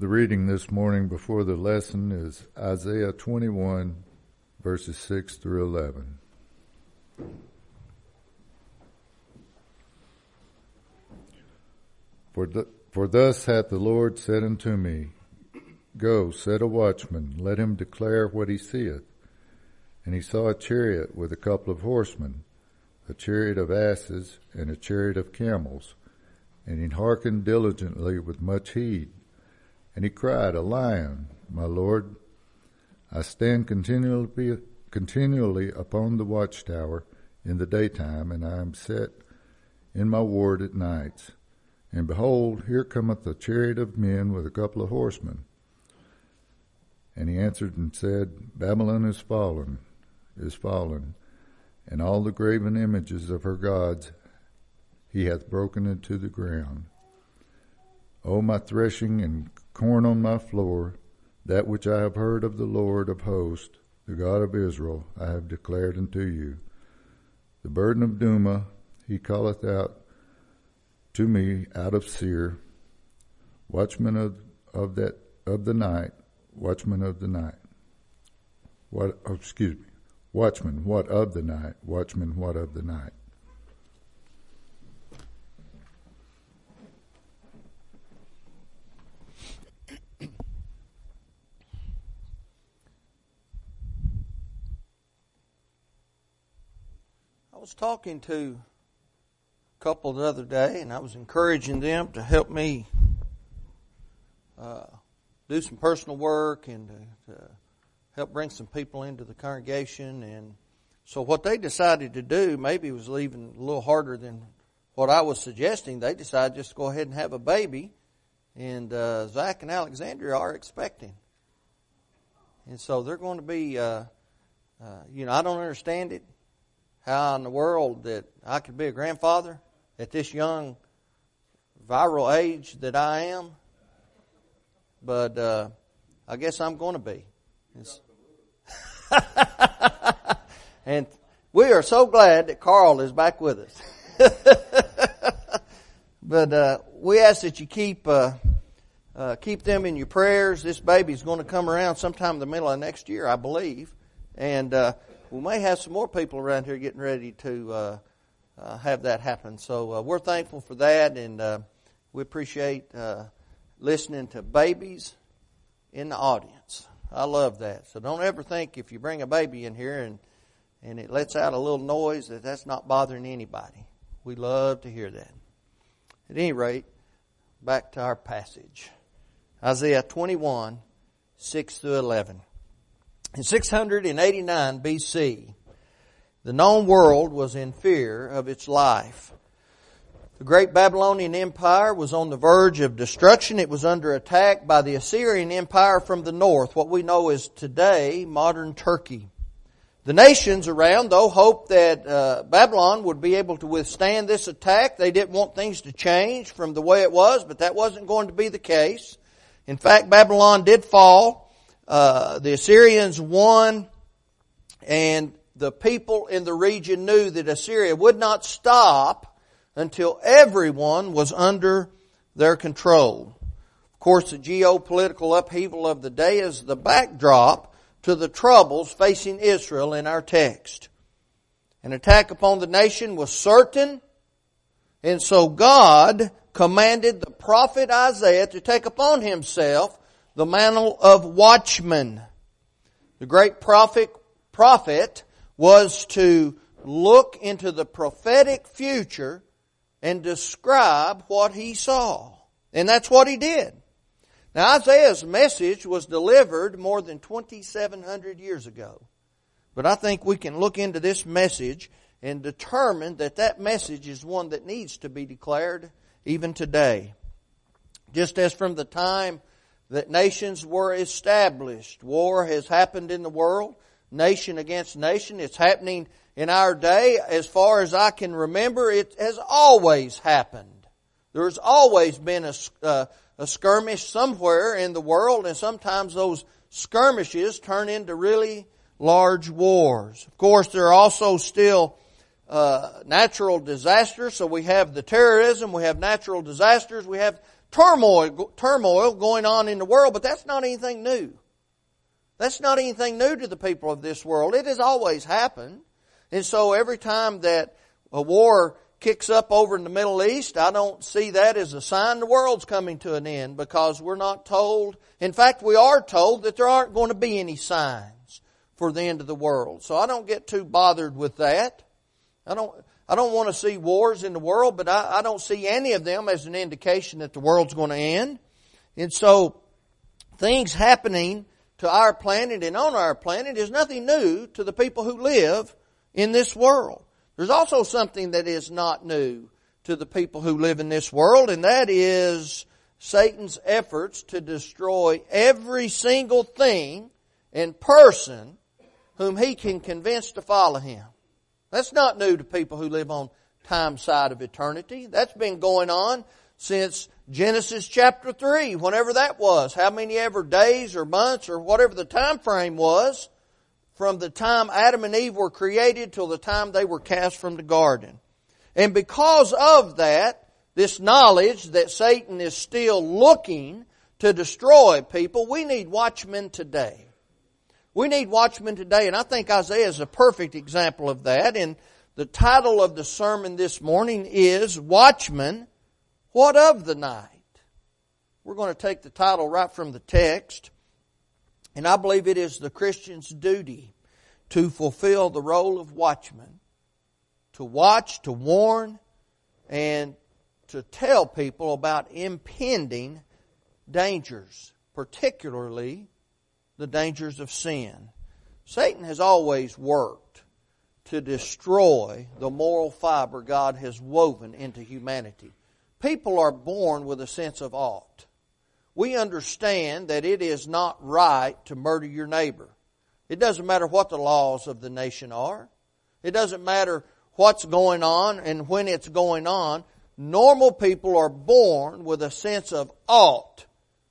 The reading this morning before the lesson is Isaiah 21, verses 6 through 11. For, th- for thus hath the Lord said unto me, Go, set a watchman, let him declare what he seeth. And he saw a chariot with a couple of horsemen, a chariot of asses, and a chariot of camels. And he hearkened diligently with much heed. And he cried, A lion, my Lord. I stand continually, continually upon the watchtower in the daytime, and I am set in my ward at nights. And behold, here cometh a chariot of men with a couple of horsemen. And he answered and said, Babylon is fallen, is fallen, and all the graven images of her gods he hath broken into the ground. O my threshing and corn on my floor, that which I have heard of the Lord of hosts, the God of Israel, I have declared unto you. The burden of Duma he calleth out to me out of Seir, watchman of, of that of the night, watchman of the night. What oh, excuse me. Watchman, what of the night? Watchman, what of the night? Was talking to a couple the other day, and I was encouraging them to help me uh, do some personal work and to, to help bring some people into the congregation. And so, what they decided to do maybe was even a little harder than what I was suggesting. They decided just to go ahead and have a baby, and uh, Zach and Alexandria are expecting. And so they're going to be, uh, uh, you know, I don't understand it how in the world that I could be a grandfather at this young viral age that I am. But uh, I guess I'm going to be. and we are so glad that Carl is back with us. but uh, we ask that you keep uh, uh, keep them in your prayers. This baby's going to come around sometime in the middle of next year, I believe, and uh, we may have some more people around here getting ready to uh, uh, have that happen. So uh, we're thankful for that, and uh, we appreciate uh, listening to babies in the audience. I love that. So don't ever think if you bring a baby in here and and it lets out a little noise that that's not bothering anybody. We love to hear that. At any rate, back to our passage. Isaiah 21, 6 through 11. In 689 BC, the known world was in fear of its life. The great Babylonian Empire was on the verge of destruction. It was under attack by the Assyrian Empire from the north, what we know as today modern Turkey. The nations around, though, hoped that uh, Babylon would be able to withstand this attack. They didn't want things to change from the way it was, but that wasn't going to be the case. In fact, Babylon did fall uh, the Assyrians won, and the people in the region knew that Assyria would not stop until everyone was under their control. Of course, the geopolitical upheaval of the day is the backdrop to the troubles facing Israel in our text. An attack upon the nation was certain, and so God commanded the prophet Isaiah to take upon himself the mantle of watchman. The great prophet, prophet was to look into the prophetic future and describe what he saw. And that's what he did. Now Isaiah's message was delivered more than 2700 years ago. But I think we can look into this message and determine that that message is one that needs to be declared even today. Just as from the time that nations were established. War has happened in the world, nation against nation. It's happening in our day. As far as I can remember, it has always happened. There's always been a, uh, a skirmish somewhere in the world, and sometimes those skirmishes turn into really large wars. Of course, there are also still uh, natural disasters. So we have the terrorism, we have natural disasters, we have turmoil, turmoil going on in the world, but that's not anything new. That's not anything new to the people of this world. It has always happened. And so every time that a war kicks up over in the Middle East, I don't see that as a sign the world's coming to an end because we're not told. In fact, we are told that there aren't going to be any signs for the end of the world. So I don't get too bothered with that. I don't, I don't want to see wars in the world, but I, I don't see any of them as an indication that the world's going to end. And so things happening to our planet and on our planet is nothing new to the people who live in this world. There's also something that is not new to the people who live in this world, and that is Satan's efforts to destroy every single thing and person whom he can convince to follow him. That's not new to people who live on time side of eternity. That's been going on since Genesis chapter 3, whenever that was. How many ever days or months or whatever the time frame was from the time Adam and Eve were created till the time they were cast from the garden. And because of that, this knowledge that Satan is still looking to destroy people, we need watchmen today. We need watchmen today, and I think Isaiah is a perfect example of that. And the title of the sermon this morning is Watchmen, What of the Night? We're going to take the title right from the text. And I believe it is the Christian's duty to fulfill the role of watchman, to watch, to warn, and to tell people about impending dangers, particularly the dangers of sin. Satan has always worked to destroy the moral fiber God has woven into humanity. People are born with a sense of ought we understand that it is not right to murder your neighbor. It doesn't matter what the laws of the nation are. It doesn't matter what's going on and when it's going on. Normal people are born with a sense of ought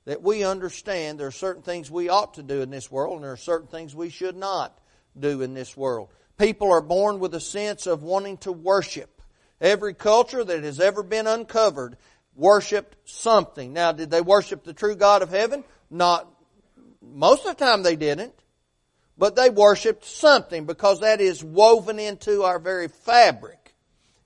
that we understand there are certain things we ought to do in this world and there are certain things we should not do in this world. People are born with a sense of wanting to worship. Every culture that has ever been uncovered worshiped something. Now, did they worship the true God of heaven? Not, most of the time they didn't. But they worshiped something because that is woven into our very fabric.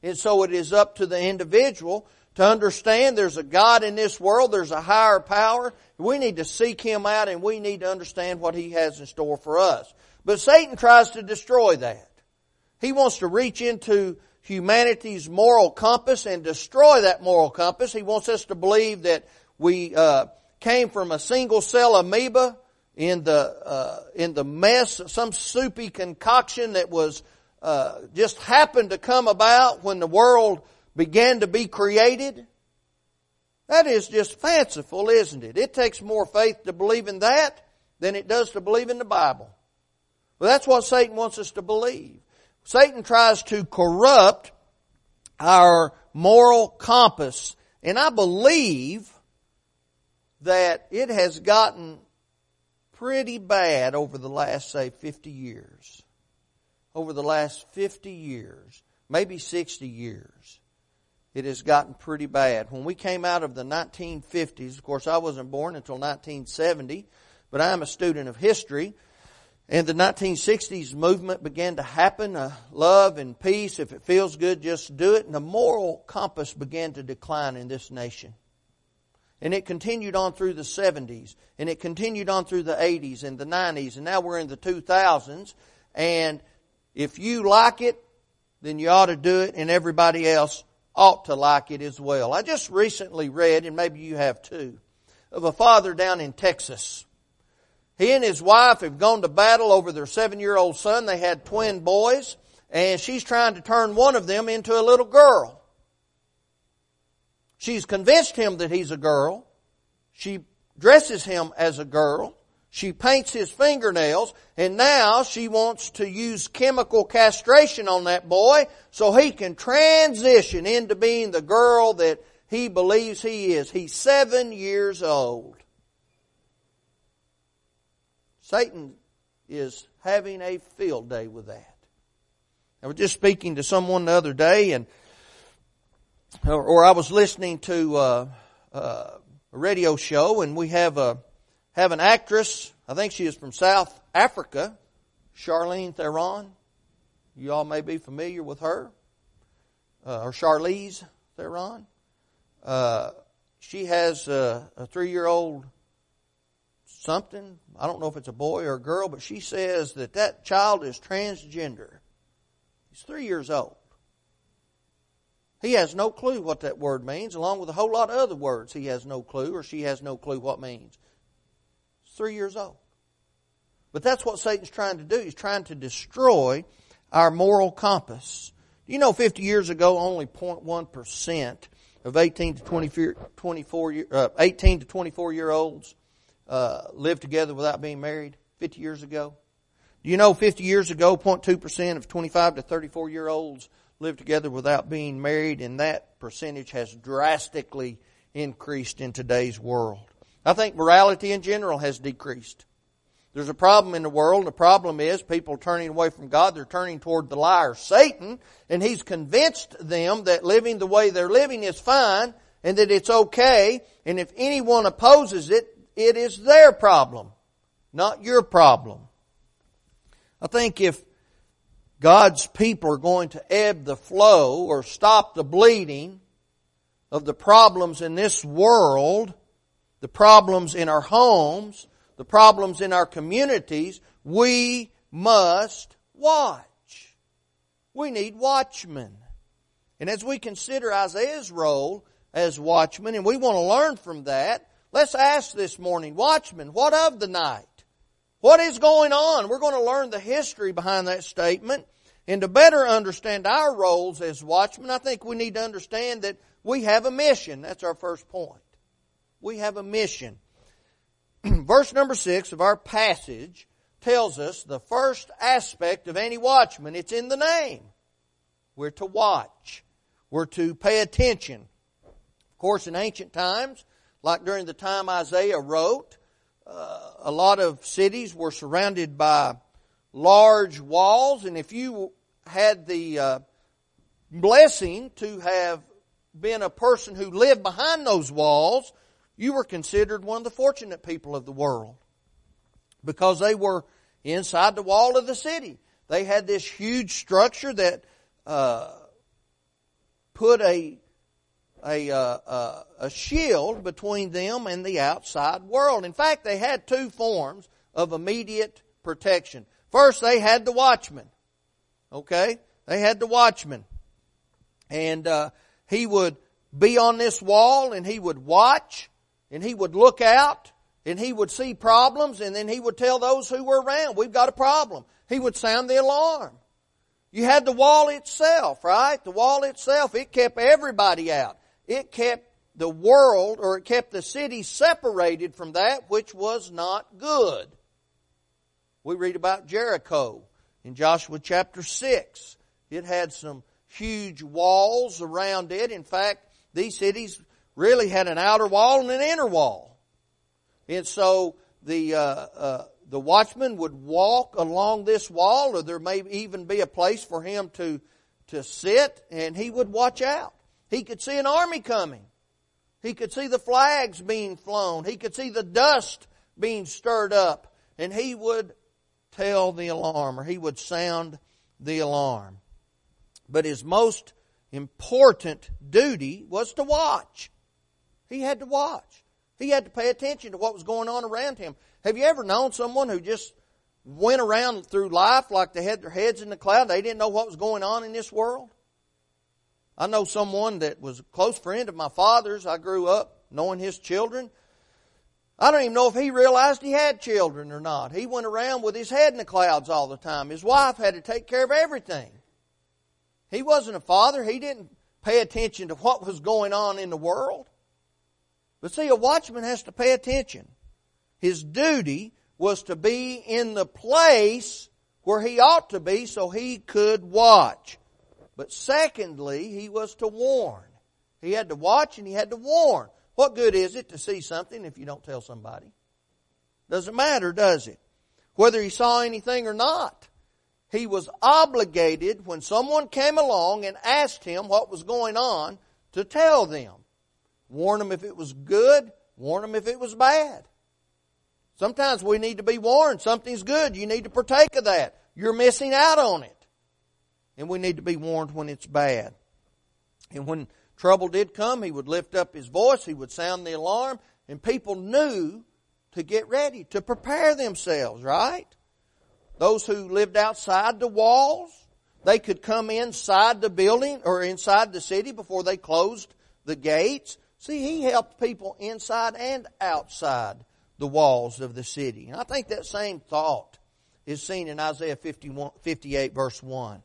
And so it is up to the individual to understand there's a God in this world, there's a higher power. We need to seek Him out and we need to understand what He has in store for us. But Satan tries to destroy that. He wants to reach into humanity's moral compass and destroy that moral compass. He wants us to believe that we uh, came from a single cell amoeba in the uh, in the mess, some soupy concoction that was uh, just happened to come about when the world began to be created. That is just fanciful, isn't it? It takes more faith to believe in that than it does to believe in the Bible. Well, that's what Satan wants us to believe. Satan tries to corrupt our moral compass. And I believe that it has gotten pretty bad over the last, say, 50 years. Over the last 50 years, maybe 60 years, it has gotten pretty bad. When we came out of the 1950s, of course I wasn't born until 1970, but I am a student of history, and the 1960s movement began to happen, uh, love and peace. If it feels good, just do it. And the moral compass began to decline in this nation. And it continued on through the 70s, and it continued on through the 80s and the 90s, and now we're in the 2000s. And if you like it, then you ought to do it, and everybody else ought to like it as well. I just recently read, and maybe you have too, of a father down in Texas he and his wife have gone to battle over their seven year old son. They had twin boys, and she's trying to turn one of them into a little girl. She's convinced him that he's a girl. She dresses him as a girl. She paints his fingernails, and now she wants to use chemical castration on that boy so he can transition into being the girl that he believes he is. He's seven years old. Satan is having a field day with that. I was just speaking to someone the other day, and or, or I was listening to uh, uh, a radio show, and we have a have an actress. I think she is from South Africa, Charlene Theron. You all may be familiar with her, uh, or Charlize Theron. Uh, she has a, a three year old something. I don't know if it's a boy or a girl, but she says that that child is transgender. He's three years old. He has no clue what that word means, along with a whole lot of other words he has no clue, or she has no clue what means. Three years old. But that's what Satan's trying to do. He's trying to destroy our moral compass. Do you know 50 years ago, only 0.1% of 18 to 24, 24 uh, 18 to 24 year olds uh, lived together without being married 50 years ago? Do you know 50 years ago, 0.2% of 25 to 34 year olds lived together without being married, and that percentage has drastically increased in today's world. I think morality in general has decreased. There's a problem in the world, and the problem is people turning away from God, they're turning toward the liar, Satan, and he's convinced them that living the way they're living is fine, and that it's okay, and if anyone opposes it, it is their problem, not your problem. I think if God's people are going to ebb the flow or stop the bleeding of the problems in this world, the problems in our homes, the problems in our communities, we must watch. We need watchmen. And as we consider Isaiah's role as watchman, and we want to learn from that, Let's ask this morning, watchmen, what of the night? What is going on? We're going to learn the history behind that statement. And to better understand our roles as watchmen, I think we need to understand that we have a mission. That's our first point. We have a mission. Verse number six of our passage tells us the first aspect of any watchman. It's in the name. We're to watch. We're to pay attention. Of course, in ancient times, like during the time Isaiah wrote, uh, a lot of cities were surrounded by large walls, and if you had the uh, blessing to have been a person who lived behind those walls, you were considered one of the fortunate people of the world because they were inside the wall of the city. They had this huge structure that uh, put a a, uh, uh, a shield between them and the outside world. In fact, they had two forms of immediate protection. First, they had the watchman. Okay? They had the watchman. And uh, he would be on this wall and he would watch and he would look out and he would see problems and then he would tell those who were around, we've got a problem. He would sound the alarm. You had the wall itself, right? The wall itself, it kept everybody out it kept the world or it kept the city separated from that which was not good. We read about Jericho in Joshua chapter 6. It had some huge walls around it. In fact, these cities really had an outer wall and an inner wall. And so the, uh, uh, the watchman would walk along this wall, or there may even be a place for him to, to sit, and he would watch out. He could see an army coming. He could see the flags being flown. He could see the dust being stirred up. And he would tell the alarm or he would sound the alarm. But his most important duty was to watch. He had to watch. He had to pay attention to what was going on around him. Have you ever known someone who just went around through life like they had their heads in the cloud? They didn't know what was going on in this world? I know someone that was a close friend of my father's. I grew up knowing his children. I don't even know if he realized he had children or not. He went around with his head in the clouds all the time. His wife had to take care of everything. He wasn't a father. He didn't pay attention to what was going on in the world. But see, a watchman has to pay attention. His duty was to be in the place where he ought to be so he could watch. But secondly, he was to warn. He had to watch and he had to warn. What good is it to see something if you don't tell somebody? Doesn't matter, does it? Whether he saw anything or not. He was obligated when someone came along and asked him what was going on to tell them. Warn them if it was good, warn them if it was bad. Sometimes we need to be warned. Something's good. You need to partake of that. You're missing out on it. And we need to be warned when it's bad. And when trouble did come, he would lift up his voice, he would sound the alarm, and people knew to get ready, to prepare themselves, right? Those who lived outside the walls, they could come inside the building or inside the city before they closed the gates. See, he helped people inside and outside the walls of the city. And I think that same thought is seen in Isaiah 51, 58 verse 1.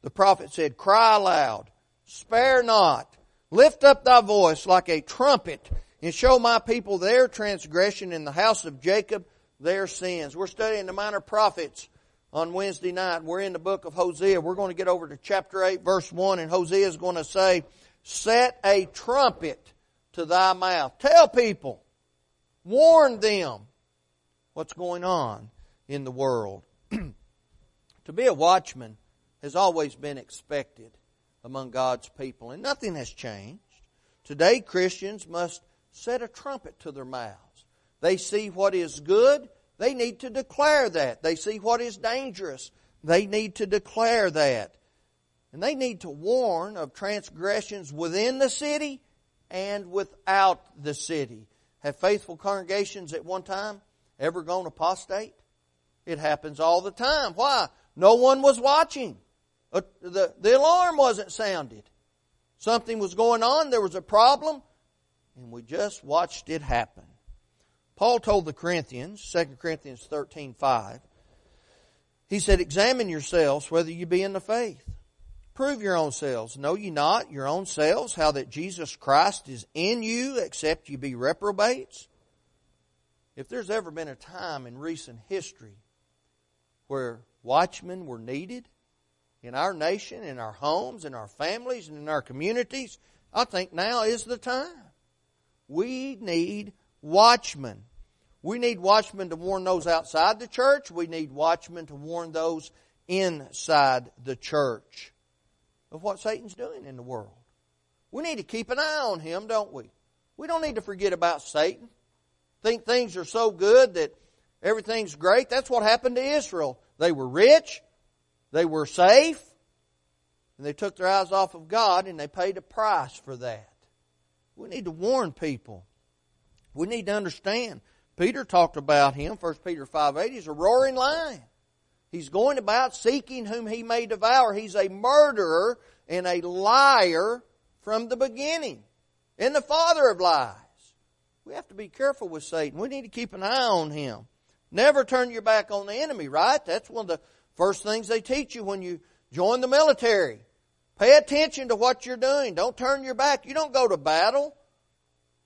The prophet said, Cry aloud, spare not, lift up thy voice like a trumpet, and show my people their transgression in the house of Jacob their sins. We're studying the minor prophets on Wednesday night. We're in the book of Hosea. We're going to get over to chapter 8 verse 1 and Hosea is going to say, set a trumpet to thy mouth. Tell people, warn them what's going on in the world. to be a watchman has always been expected among God's people, and nothing has changed. Today, Christians must set a trumpet to their mouths. They see what is good, they need to declare that. They see what is dangerous, they need to declare that. And they need to warn of transgressions within the city and without the city. Have faithful congregations at one time ever gone apostate? It happens all the time. Why? No one was watching. Uh, the, the alarm wasn't sounded. Something was going on, there was a problem, and we just watched it happen. Paul told the Corinthians, 2 Corinthians 13, 5, he said, Examine yourselves whether you be in the faith. Prove your own selves. Know ye not your own selves how that Jesus Christ is in you, except you be reprobates? If there's ever been a time in recent history where watchmen were needed in our nation, in our homes, in our families, and in our communities, I think now is the time. We need watchmen. We need watchmen to warn those outside the church. We need watchmen to warn those inside the church of what Satan's doing in the world. We need to keep an eye on him, don't we? We don't need to forget about Satan. Think things are so good that everything's great. That's what happened to Israel. They were rich, they were safe, and they took their eyes off of God and they paid a price for that. We need to warn people. We need to understand. Peter talked about him, 1 Peter 5 8, he's a roaring lion. He's going about seeking whom he may devour. He's a murderer and a liar from the beginning, and the father of lies. We have to be careful with Satan. We need to keep an eye on him. Never turn your back on the enemy, right? That's one of the first things they teach you when you join the military. Pay attention to what you're doing. Don't turn your back. You don't go to battle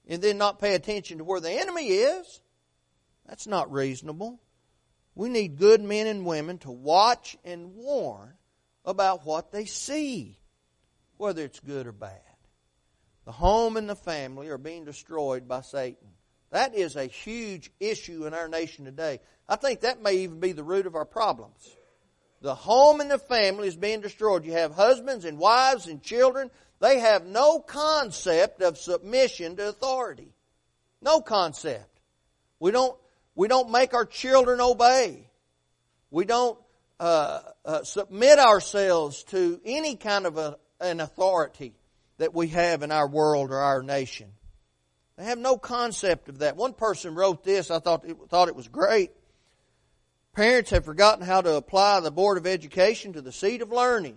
and then not pay attention to where the enemy is. That's not reasonable. We need good men and women to watch and warn about what they see, whether it's good or bad. The home and the family are being destroyed by Satan. That is a huge issue in our nation today. I think that may even be the root of our problems. The home and the family is being destroyed. You have husbands and wives and children. They have no concept of submission to authority. No concept. We don't we don't make our children obey. We don't uh, uh, submit ourselves to any kind of a, an authority that we have in our world or our nation. They have no concept of that. One person wrote this. I thought it, thought it was great. Parents have forgotten how to apply the Board of Education to the seat of learning.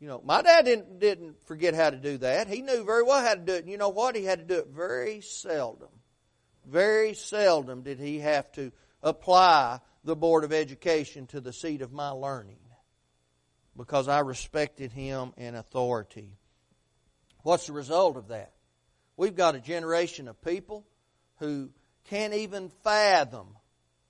You know, my dad didn't, didn't forget how to do that. He knew very well how to do it. And you know what? He had to do it very seldom. Very seldom did he have to apply the Board of Education to the seat of my learning because I respected him in authority. What's the result of that? We've got a generation of people who can't even fathom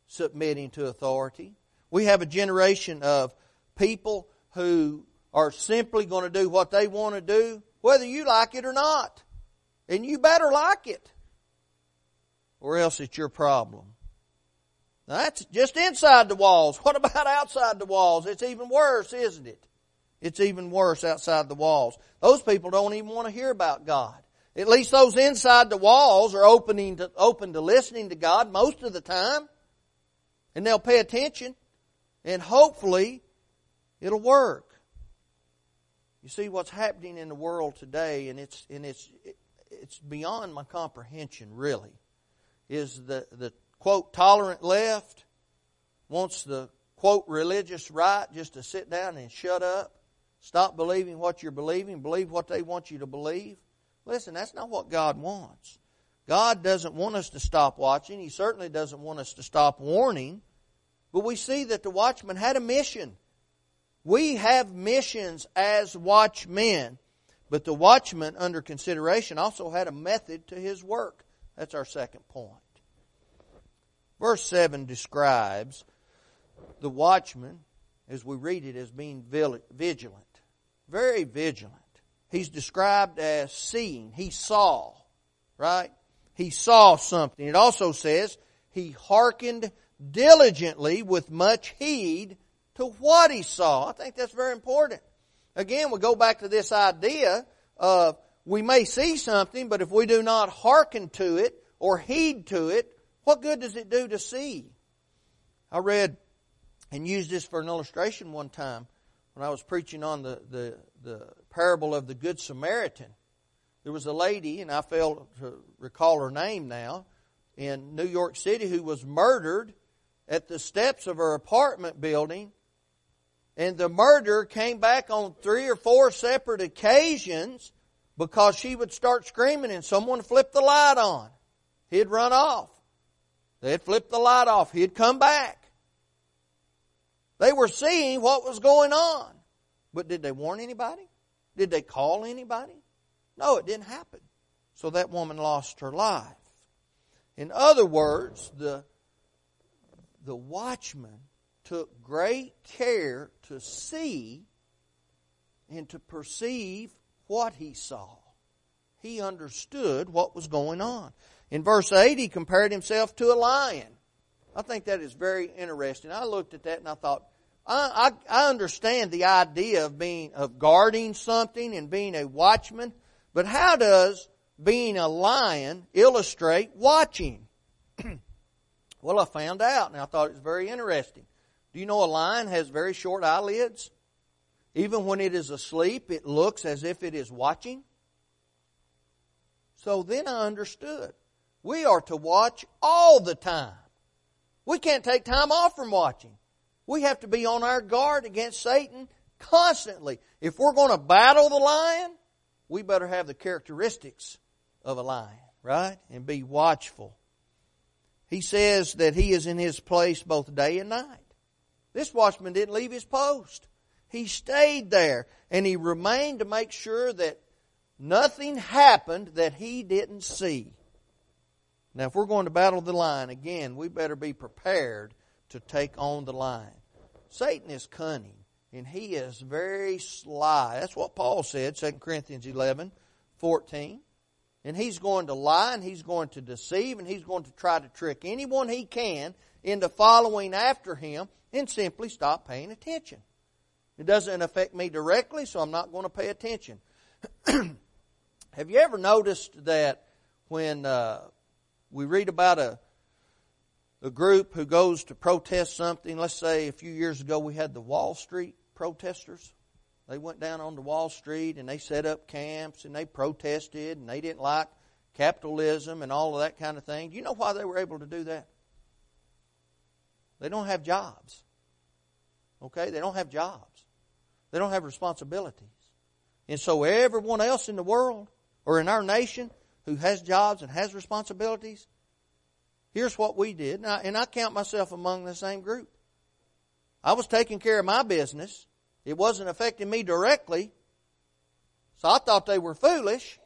submitting to authority. We have a generation of people who are simply going to do what they want to do, whether you like it or not. And you better like it or else it's your problem. Now that's just inside the walls. What about outside the walls? It's even worse, isn't it? It's even worse outside the walls. Those people don't even want to hear about God. At least those inside the walls are opening to, open to listening to God most of the time. And they'll pay attention. And hopefully, it'll work. You see what's happening in the world today, and it's, and it's, it's beyond my comprehension, really, is the, the quote, tolerant left wants the quote, religious right just to sit down and shut up, stop believing what you're believing, believe what they want you to believe. Listen, that's not what God wants. God doesn't want us to stop watching. He certainly doesn't want us to stop warning. But we see that the watchman had a mission. We have missions as watchmen. But the watchman, under consideration, also had a method to his work. That's our second point. Verse 7 describes the watchman, as we read it, as being vigilant. Very vigilant. He's described as seeing. He saw, right? He saw something. It also says he hearkened diligently with much heed to what he saw. I think that's very important. Again, we go back to this idea of we may see something, but if we do not hearken to it or heed to it, what good does it do to see? I read and used this for an illustration one time when I was preaching on the, the, the parable of the Good Samaritan. There was a lady, and I fail to recall her name now, in New York City who was murdered at the steps of her apartment building. And the murder came back on three or four separate occasions because she would start screaming and someone flipped the light on. He'd run off. They'd flip the light off. He'd come back. They were seeing what was going on. But did they warn anybody? Did they call anybody? No, it didn't happen. So that woman lost her life. In other words, the the watchman took great care to see and to perceive what he saw. He understood what was going on. In verse 8, he compared himself to a lion. I think that is very interesting. I looked at that and I thought, I, I, I understand the idea of being, of guarding something and being a watchman, but how does being a lion illustrate watching? Well, I found out, and I thought it was very interesting. Do you know a lion has very short eyelids? Even when it is asleep, it looks as if it is watching. So then I understood. We are to watch all the time. We can't take time off from watching. We have to be on our guard against Satan constantly. If we're going to battle the lion, we better have the characteristics of a lion, right? And be watchful. He says that he is in his place both day and night. This watchman didn't leave his post. He stayed there and he remained to make sure that nothing happened that he didn't see. Now, if we're going to battle the lion, again, we better be prepared to take on the lion. Satan is cunning and he is very sly. That's what Paul said, 2 Corinthians 11, 14. And he's going to lie and he's going to deceive and he's going to try to trick anyone he can into following after him and simply stop paying attention. It doesn't affect me directly, so I'm not going to pay attention. Have you ever noticed that when uh, we read about a a group who goes to protest something, let's say a few years ago we had the Wall Street protesters. They went down onto Wall Street and they set up camps and they protested and they didn't like capitalism and all of that kind of thing. Do you know why they were able to do that? They don't have jobs. Okay? They don't have jobs. They don't have responsibilities. And so everyone else in the world or in our nation who has jobs and has responsibilities, here's what we did. And I, and I count myself among the same group. I was taking care of my business it wasn't affecting me directly. So I thought they were foolish.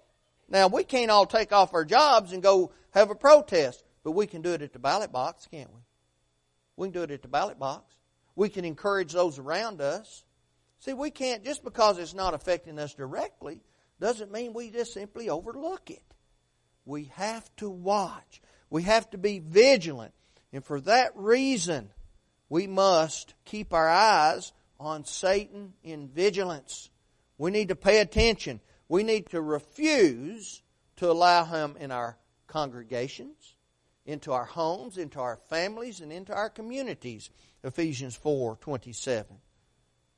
Now we can't all take off our jobs and go have a protest, but we can do it at the ballot box, can't we? We can do it at the ballot box. We can encourage those around us. See, we can't, just because it's not affecting us directly, doesn't mean we just simply overlook it. We have to watch. We have to be vigilant. And for that reason, we must keep our eyes on Satan in vigilance. We need to pay attention. We need to refuse to allow Him in our congregations, into our homes, into our families, and into our communities. Ephesians 4 27.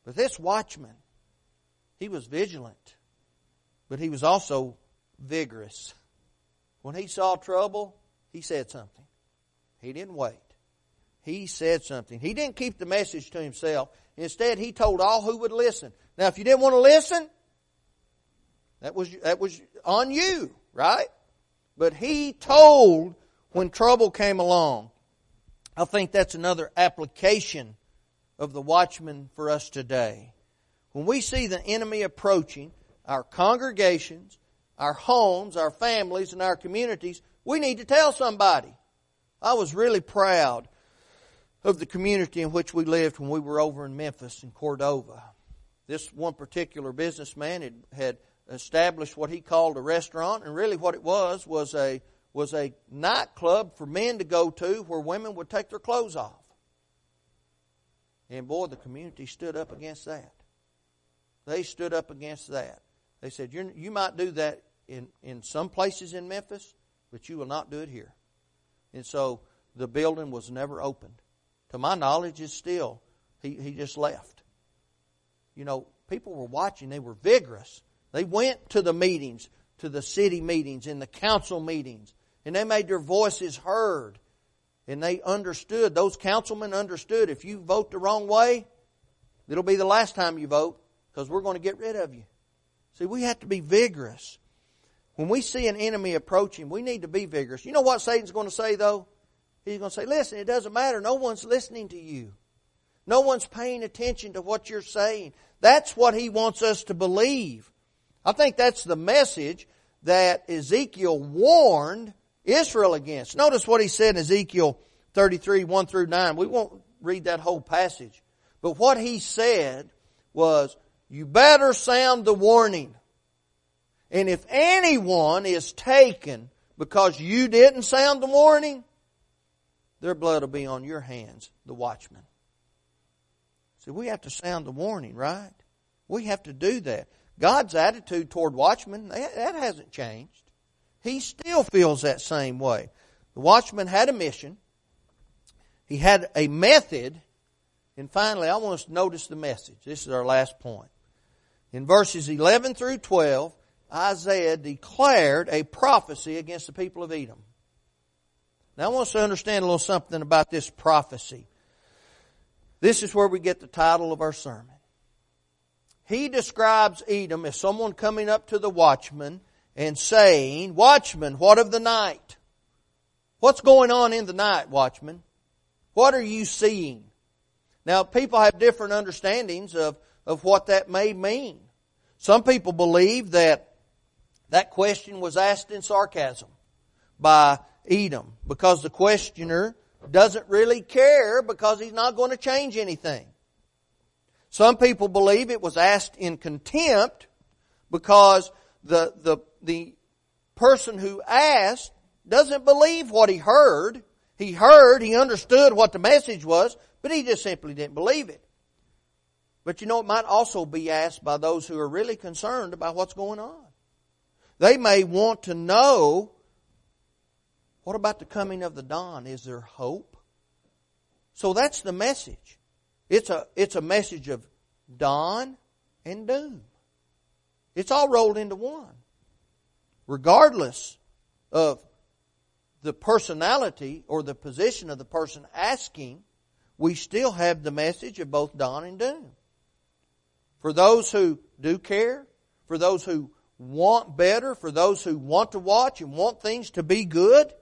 But this watchman, he was vigilant, but he was also vigorous. When he saw trouble, he said something. He didn't wait. He said something. He didn't keep the message to himself. Instead, he told all who would listen. Now, if you didn't want to listen, that was, that was on you, right? But he told when trouble came along. I think that's another application of the watchman for us today. When we see the enemy approaching our congregations, our homes, our families, and our communities, we need to tell somebody. I was really proud of the community in which we lived when we were over in Memphis and Cordova. This one particular businessman had, had established what he called a restaurant, and really what it was was a was a nightclub for men to go to where women would take their clothes off. And boy, the community stood up against that. They stood up against that. They said, you might do that in, in some places in Memphis, but you will not do it here. And so the building was never opened. To my knowledge, it's still, he, he just left. You know, people were watching, they were vigorous. They went to the meetings, to the city meetings, and the council meetings, and they made their voices heard. And they understood, those councilmen understood if you vote the wrong way, it'll be the last time you vote because we're going to get rid of you. See, we have to be vigorous. When we see an enemy approaching, we need to be vigorous. You know what Satan's going to say though? He's going to say, listen, it doesn't matter. No one's listening to you. No one's paying attention to what you're saying. That's what he wants us to believe. I think that's the message that Ezekiel warned Israel against. Notice what he said in Ezekiel 33, 1 through 9. We won't read that whole passage. But what he said was, you better sound the warning. And if anyone is taken because you didn't sound the warning, their blood will be on your hands, the watchman. See, we have to sound the warning, right? We have to do that. God's attitude toward watchmen, that hasn't changed. He still feels that same way. The watchman had a mission. He had a method. And finally, I want us to notice the message. This is our last point. In verses 11 through 12, Isaiah declared a prophecy against the people of Edom. Now I want us to understand a little something about this prophecy. This is where we get the title of our sermon. He describes Edom as someone coming up to the watchman and saying, Watchman, what of the night? What's going on in the night, watchman? What are you seeing? Now, people have different understandings of, of what that may mean. Some people believe that that question was asked in sarcasm by Edom because the questioner doesn't really care because he's not going to change anything. Some people believe it was asked in contempt because the, the, the person who asked doesn't believe what he heard. He heard, he understood what the message was, but he just simply didn't believe it. But you know, it might also be asked by those who are really concerned about what's going on. They may want to know what about the coming of the dawn? Is there hope? So that's the message. It's a, it's a message of dawn and doom. It's all rolled into one. Regardless of the personality or the position of the person asking, we still have the message of both dawn and doom. For those who do care, for those who want better, for those who want to watch and want things to be good,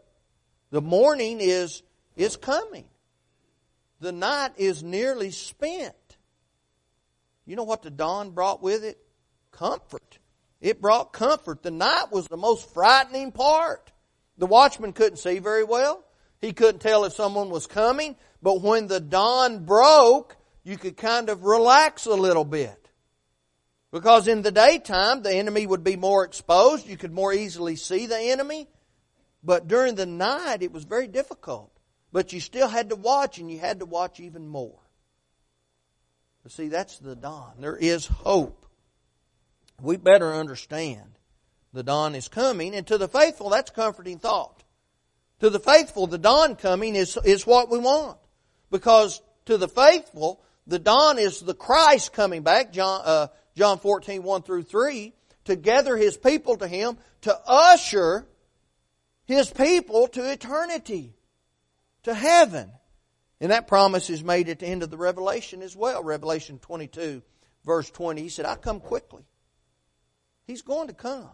the morning is, is coming. The night is nearly spent. You know what the dawn brought with it? Comfort. It brought comfort. The night was the most frightening part. The watchman couldn't see very well. He couldn't tell if someone was coming. But when the dawn broke, you could kind of relax a little bit. Because in the daytime, the enemy would be more exposed. You could more easily see the enemy. But during the night, it was very difficult. But you still had to watch, and you had to watch even more. But see, that's the dawn. There is hope. We better understand the dawn is coming, and to the faithful, that's a comforting thought. To the faithful, the dawn coming is, is what we want. Because to the faithful, the dawn is the Christ coming back, John, uh, John 14, 1 through 3, to gather His people to Him, to usher His people to eternity, to heaven. And that promise is made at the end of the Revelation as well. Revelation 22, verse 20. He said, I come quickly. He's going to come.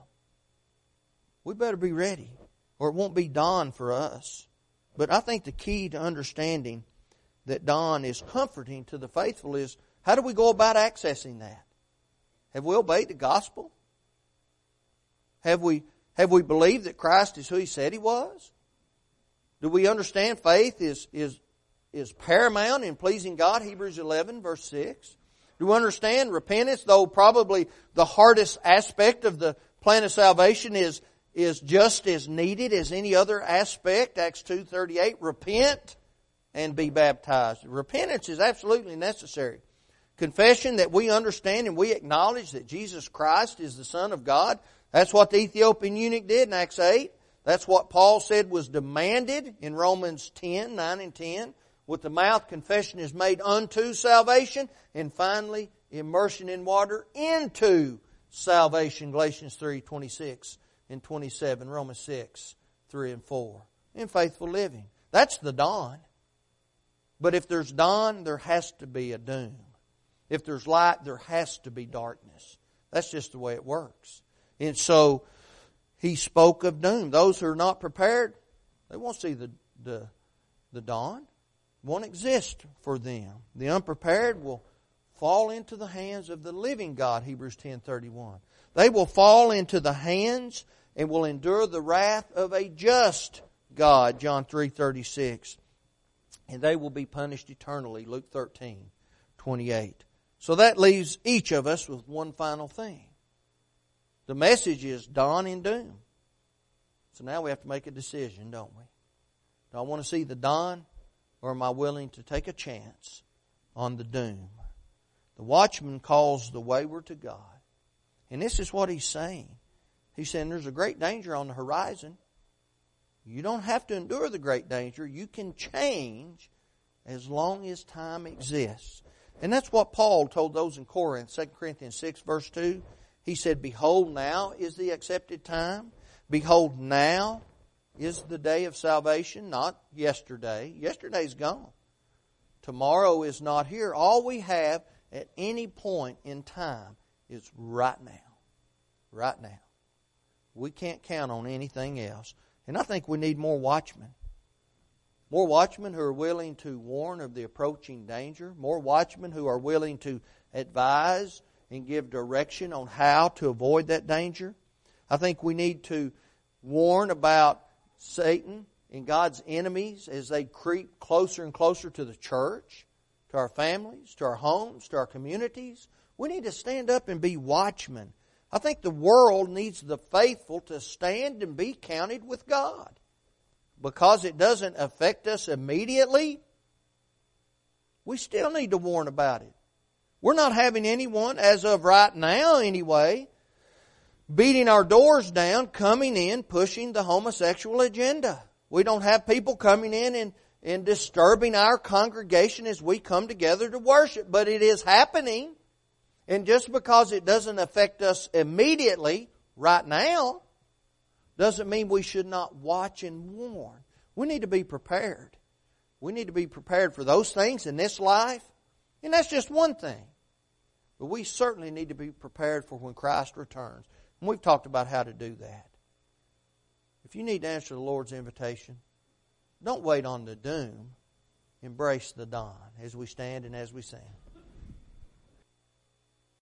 We better be ready, or it won't be dawn for us. But I think the key to understanding that dawn is comforting to the faithful is how do we go about accessing that? Have we obeyed the gospel? Have we, have we believed that Christ is who He said He was? Do we understand faith is, is, is paramount in pleasing God? Hebrews 11 verse 6. Do you understand repentance, though probably the hardest aspect of the plan of salvation is, is just as needed as any other aspect? Acts 2.38, repent and be baptized. Repentance is absolutely necessary. Confession that we understand and we acknowledge that Jesus Christ is the Son of God. That's what the Ethiopian eunuch did in Acts 8. That's what Paul said was demanded in Romans 10, 9 and 10. With the mouth, confession is made unto salvation. And finally, immersion in water into salvation. Galatians 3, 26 and 27. Romans 6, 3 and 4. In faithful living. That's the dawn. But if there's dawn, there has to be a doom. If there's light, there has to be darkness. That's just the way it works. And so he spoke of doom. Those who are not prepared, they won't see the, the, the dawn. Won't exist for them. The unprepared will fall into the hands of the living God, Hebrews 10:31. They will fall into the hands and will endure the wrath of a just God, John 3:36. And they will be punished eternally, Luke 13:28. So that leaves each of us with one final thing. The message is dawn and doom. So now we have to make a decision, don't we? Do I want to see the dawn or am I willing to take a chance on the doom? The watchman calls the wayward to God. And this is what he's saying. He's saying there's a great danger on the horizon. You don't have to endure the great danger. You can change as long as time exists. And that's what Paul told those in Corinth, 2 Corinthians 6, verse 2. He said, Behold, now is the accepted time. Behold, now is the day of salvation, not yesterday. Yesterday's gone. Tomorrow is not here. All we have at any point in time is right now. Right now. We can't count on anything else. And I think we need more watchmen. More watchmen who are willing to warn of the approaching danger. More watchmen who are willing to advise and give direction on how to avoid that danger. I think we need to warn about Satan and God's enemies as they creep closer and closer to the church, to our families, to our homes, to our communities. We need to stand up and be watchmen. I think the world needs the faithful to stand and be counted with God because it doesn't affect us immediately, we still need to warn about it. We're not having anyone, as of right now anyway, beating our doors down, coming in, pushing the homosexual agenda. We don't have people coming in and, and disturbing our congregation as we come together to worship, but it is happening. And just because it doesn't affect us immediately, right now, doesn't mean we should not watch and warn. We need to be prepared. We need to be prepared for those things in this life. And that's just one thing. But we certainly need to be prepared for when Christ returns. We've talked about how to do that. If you need to answer the Lord's invitation, don't wait on the doom. Embrace the dawn as we stand and as we sing.